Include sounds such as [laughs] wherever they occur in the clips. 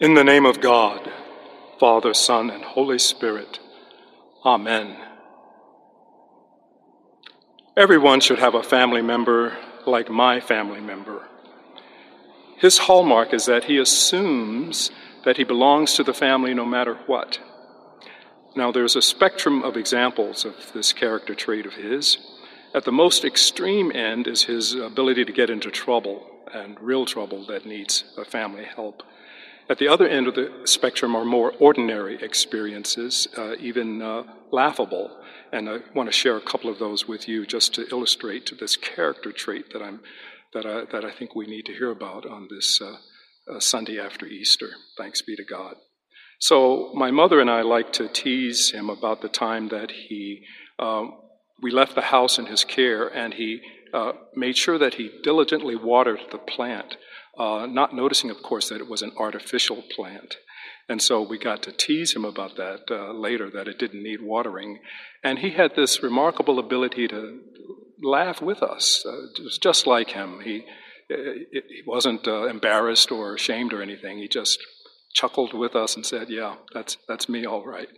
In the name of God, Father, Son, and Holy Spirit. Amen. Everyone should have a family member like my family member. His hallmark is that he assumes that he belongs to the family no matter what. Now, there's a spectrum of examples of this character trait of his. At the most extreme end is his ability to get into trouble, and real trouble that needs a family help. At the other end of the spectrum are more ordinary experiences, uh, even uh, laughable. And I want to share a couple of those with you just to illustrate this character trait that, I'm, that, I, that I think we need to hear about on this uh, uh Sunday after Easter. Thanks be to God. So, my mother and I like to tease him about the time that he, um, we left the house in his care and he uh, made sure that he diligently watered the plant uh, not noticing, of course, that it was an artificial plant. And so we got to tease him about that uh, later, that it didn't need watering. And he had this remarkable ability to laugh with us. Uh, it was just like him. He, he wasn't uh, embarrassed or ashamed or anything. He just chuckled with us and said, Yeah, that's, that's me, all right.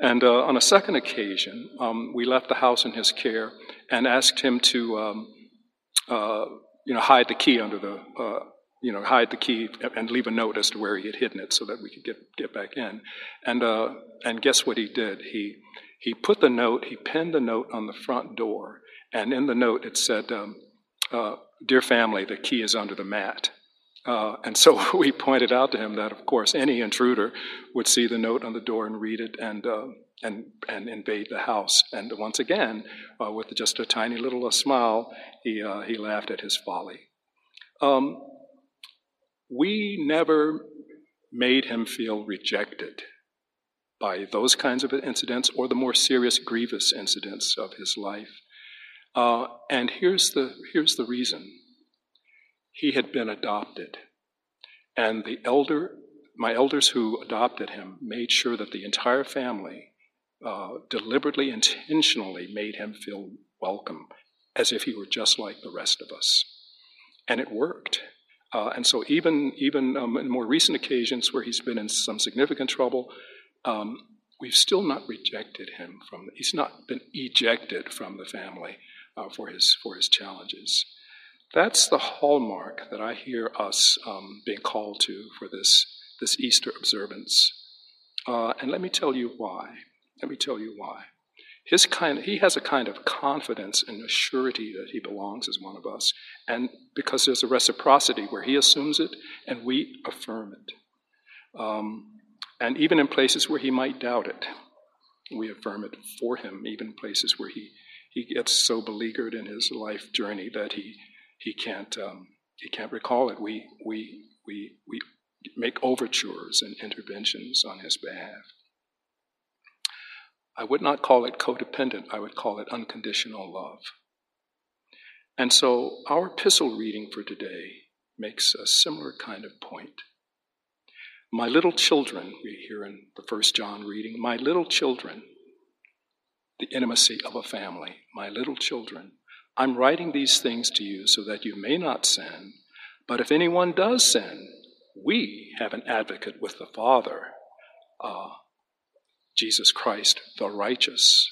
And uh, on a second occasion, um, we left the house in his care and asked him to um, uh, you know, hide the key under the uh, you know, hide the key and leave a note as to where he had hidden it so that we could get, get back in. And, uh, and guess what he did? He, he put the note, he pinned the note on the front door, and in the note it said, um, uh, Dear family, the key is under the mat. Uh, and so [laughs] we pointed out to him that, of course, any intruder would see the note on the door and read it and, uh, and, and invade the house. And once again, uh, with just a tiny little smile, he, uh, he laughed at his folly. Um, we never made him feel rejected by those kinds of incidents or the more serious, grievous incidents of his life. Uh, and here's the, here's the reason he had been adopted. And the elder, my elders who adopted him made sure that the entire family uh, deliberately, intentionally made him feel welcome as if he were just like the rest of us. And it worked. Uh, and so, even even um, in more recent occasions where he's been in some significant trouble, um, we've still not rejected him from. He's not been ejected from the family uh, for his for his challenges. That's the hallmark that I hear us um, being called to for this this Easter observance. Uh, and let me tell you why. Let me tell you why. His kind, he has a kind of confidence and a surety that he belongs as one of us. And because there's a reciprocity where he assumes it and we affirm it. Um, and even in places where he might doubt it, we affirm it for him, even places where he, he gets so beleaguered in his life journey that he, he, can't, um, he can't recall it. We, we, we, we make overtures and interventions on his behalf. I would not call it codependent, I would call it unconditional love. And so our epistle reading for today makes a similar kind of point. My little children, we hear in the first John reading, my little children, the intimacy of a family, my little children, I'm writing these things to you so that you may not sin, but if anyone does sin, we have an advocate with the Father, uh, Jesus Christ, the righteous.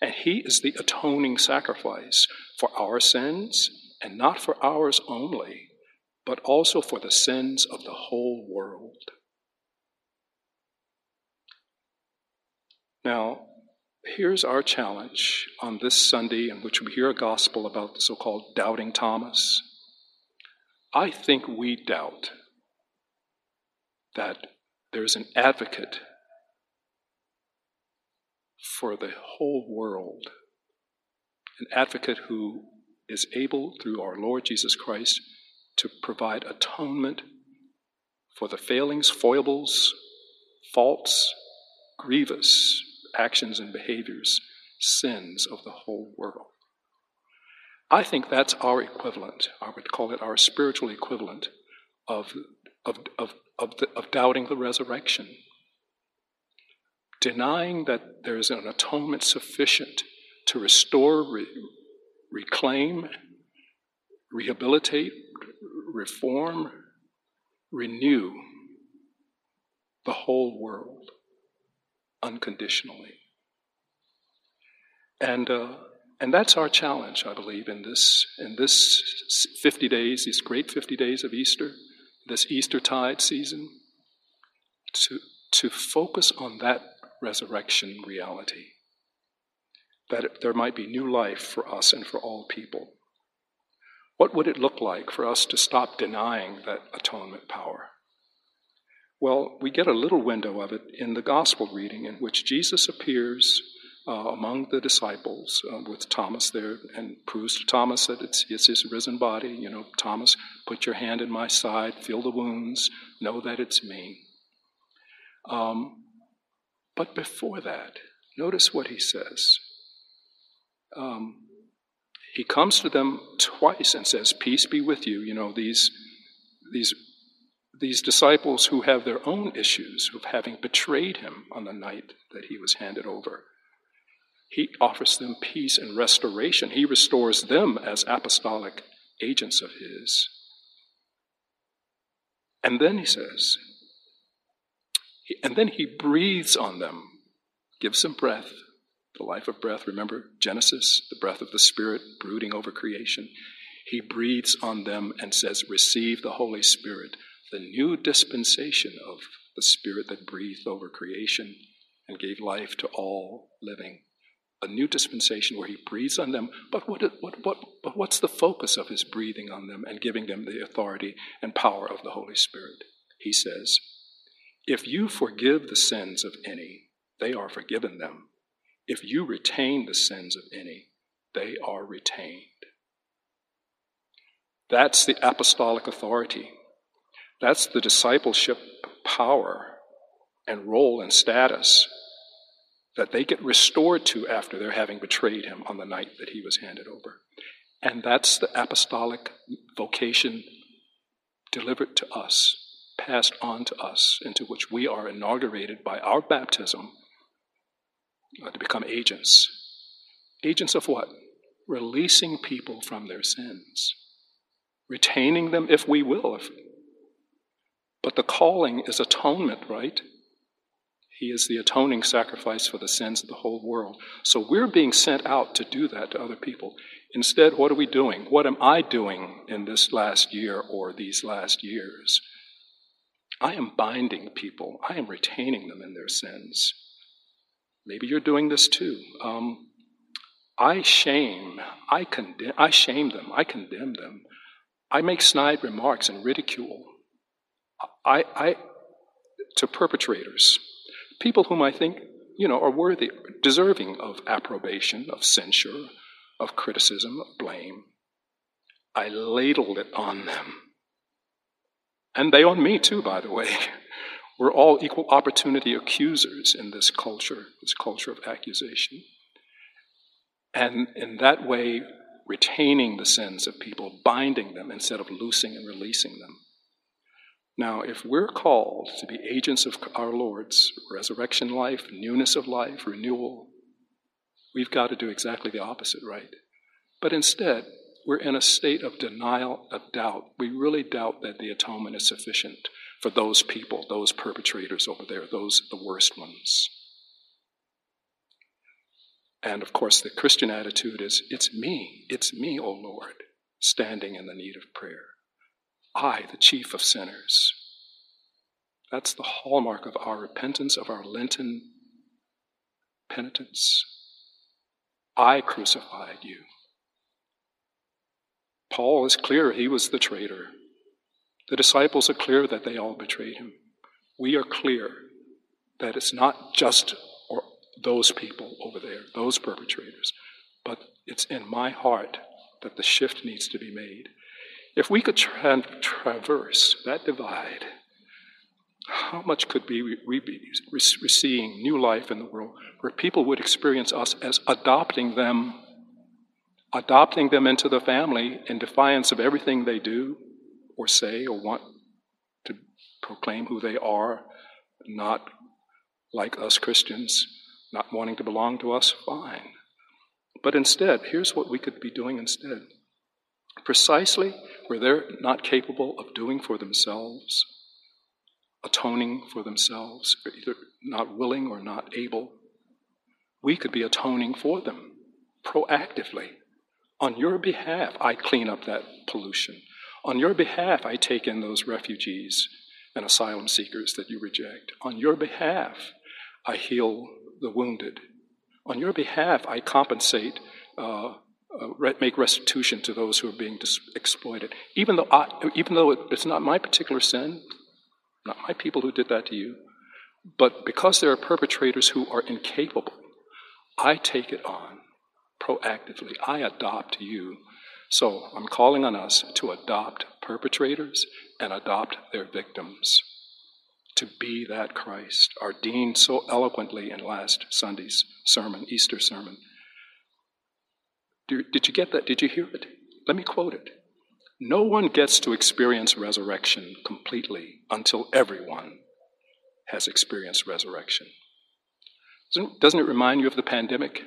And he is the atoning sacrifice for our sins, and not for ours only, but also for the sins of the whole world. Now, here's our challenge on this Sunday in which we hear a gospel about the so called doubting Thomas. I think we doubt that there's an advocate for the whole world, an advocate who is able, through our Lord Jesus Christ, to provide atonement for the failings, foibles, faults, grievous actions and behaviors, sins of the whole world. I think that's our equivalent. I would call it our spiritual equivalent of, of, of, of, the, of doubting the resurrection denying that there is an atonement sufficient to restore, re- reclaim, rehabilitate, reform, renew the whole world unconditionally. And, uh, and that's our challenge, I believe, in this, in this 50 days, these great 50 days of Easter, this Easter tide season, to, to focus on that resurrection reality. That there might be new life for us and for all people. What would it look like for us to stop denying that atonement power? Well, we get a little window of it in the gospel reading in which Jesus appears uh, among the disciples uh, with Thomas there and proves to Thomas that it's, it's his risen body. You know, Thomas, put your hand in my side, feel the wounds, know that it's me. Um, but before that, notice what he says. Um, he comes to them twice and says, Peace be with you. You know, these, these, these disciples who have their own issues of having betrayed him on the night that he was handed over. He offers them peace and restoration. He restores them as apostolic agents of his. And then he says, and then he breathes on them, gives them breath, the life of breath. Remember Genesis, the breath of the Spirit brooding over creation. He breathes on them and says, Receive the Holy Spirit, the new dispensation of the Spirit that breathed over creation and gave life to all living. A new dispensation where he breathes on them, but, what, what, what, but what's the focus of his breathing on them and giving them the authority and power of the Holy Spirit? He says, If you forgive the sins of any, they are forgiven them. If you retain the sins of any, they are retained. That's the apostolic authority. That's the discipleship power and role and status that they get restored to after their having betrayed him on the night that he was handed over. And that's the apostolic vocation delivered to us, passed on to us, into which we are inaugurated by our baptism uh, to become agents. Agents of what? Releasing people from their sins, retaining them if we will. If, but the calling is atonement, right? He is the atoning sacrifice for the sins of the whole world. So we're being sent out to do that to other people. Instead, what are we doing? What am I doing in this last year or these last years? I am binding people, I am retaining them in their sins. Maybe you're doing this too. Um, I shame, I condemn, I shame them, I condemn them. I make snide remarks and ridicule. I, I, to perpetrators, people whom I think, you know, are worthy, deserving of approbation, of censure, of criticism, of blame. I ladle it on them. And they on me too, by the way. [laughs] We're all equal opportunity accusers in this culture, this culture of accusation. And in that way, retaining the sins of people, binding them instead of loosing and releasing them. Now, if we're called to be agents of our Lord's resurrection life, newness of life, renewal, we've got to do exactly the opposite, right? But instead, we're in a state of denial, of doubt. We really doubt that the atonement is sufficient for those people, those perpetrators over there, those the worst ones. And of course, the Christian attitude is it's me, it's me, O Lord, standing in the need of prayer. I, the chief of sinners. That's the hallmark of our repentance, of our Lenten penitence. I crucified you. Paul is clear he was the traitor. The disciples are clear that they all betrayed him. We are clear that it's not just or those people over there, those perpetrators, but it's in my heart that the shift needs to be made. If we could tra- traverse that divide, how much could we, we be seeing new life in the world where people would experience us as adopting them, adopting them into the family in defiance of everything they do, or say or want to proclaim who they are, not like us Christians, not wanting to belong to us, fine. But instead, here's what we could be doing instead. Precisely where they're not capable of doing for themselves, atoning for themselves, either not willing or not able. We could be atoning for them proactively. On your behalf, I clean up that pollution. On your behalf, I take in those refugees and asylum seekers that you reject. On your behalf, I heal the wounded. On your behalf, I compensate, uh, uh, make restitution to those who are being dis- exploited. Even though, I, even though it's not my particular sin, not my people who did that to you, but because there are perpetrators who are incapable, I take it on proactively. I adopt you. So I'm calling on us to adopt perpetrators and adopt their victims to be that Christ. Our dean so eloquently in last Sunday's sermon, Easter sermon. Did you get that? Did you hear it? Let me quote it. No one gets to experience resurrection completely until everyone has experienced resurrection. Doesn't it remind you of the pandemic?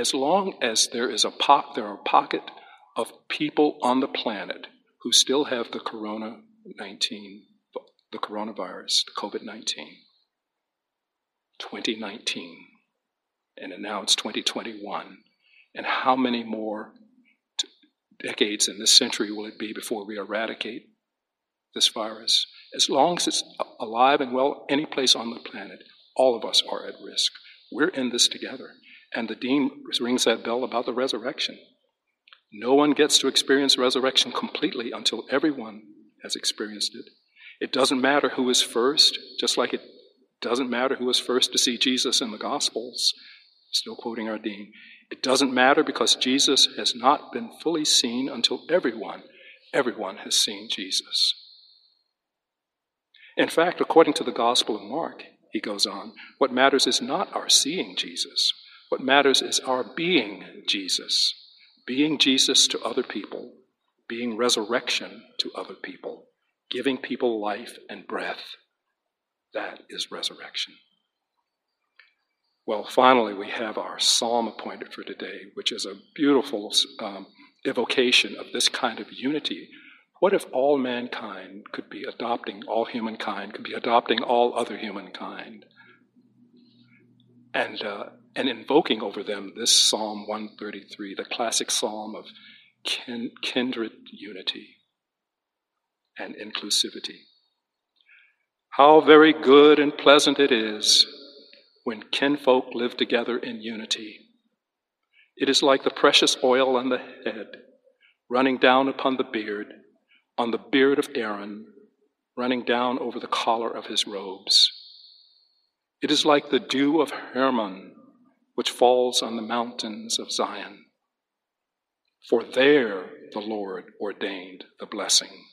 As long as there is a po- there are a pocket of people on the planet who still have the corona 19 the coronavirus, the COVID 19. 2019. And now it's 2021. And how many more t- decades in this century will it be before we eradicate this virus? As long as it's alive and well, any place on the planet, all of us are at risk. We're in this together. And the dean rings that bell about the resurrection. No one gets to experience resurrection completely until everyone has experienced it. It doesn't matter who is first, just like it doesn't matter who was first to see Jesus in the Gospels. Still quoting our dean. It doesn't matter because Jesus has not been fully seen until everyone, everyone has seen Jesus. In fact, according to the Gospel of Mark, he goes on, what matters is not our seeing Jesus. What matters is our being Jesus, being Jesus to other people, being resurrection to other people giving people life and breath. That is resurrection. Well, finally, we have our psalm appointed for today, which is a beautiful um, evocation of this kind of unity. What if all mankind could be adopting, all humankind could be adopting all other humankind? And, uh, and invoking over them this Psalm 133, the classic psalm of kin- kindred unity and inclusivity. How very good and pleasant it is when kinfolk live together in unity. It is like the precious oil on the head, running down upon the beard, on the beard of Aaron, running down over the collar of his robes. It is like the dew of Hermon, which falls on the mountains of Zion. For there the Lord ordained the blessing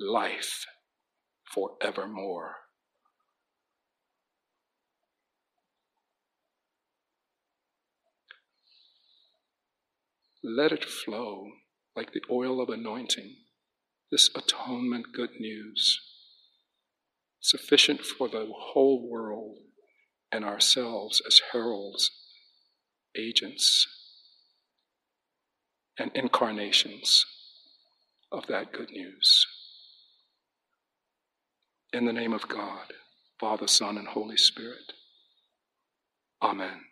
life forevermore. Let it flow like the oil of anointing, this atonement good news, sufficient for the whole world and ourselves as heralds, agents, and incarnations of that good news. In the name of God, Father, Son, and Holy Spirit. Amen.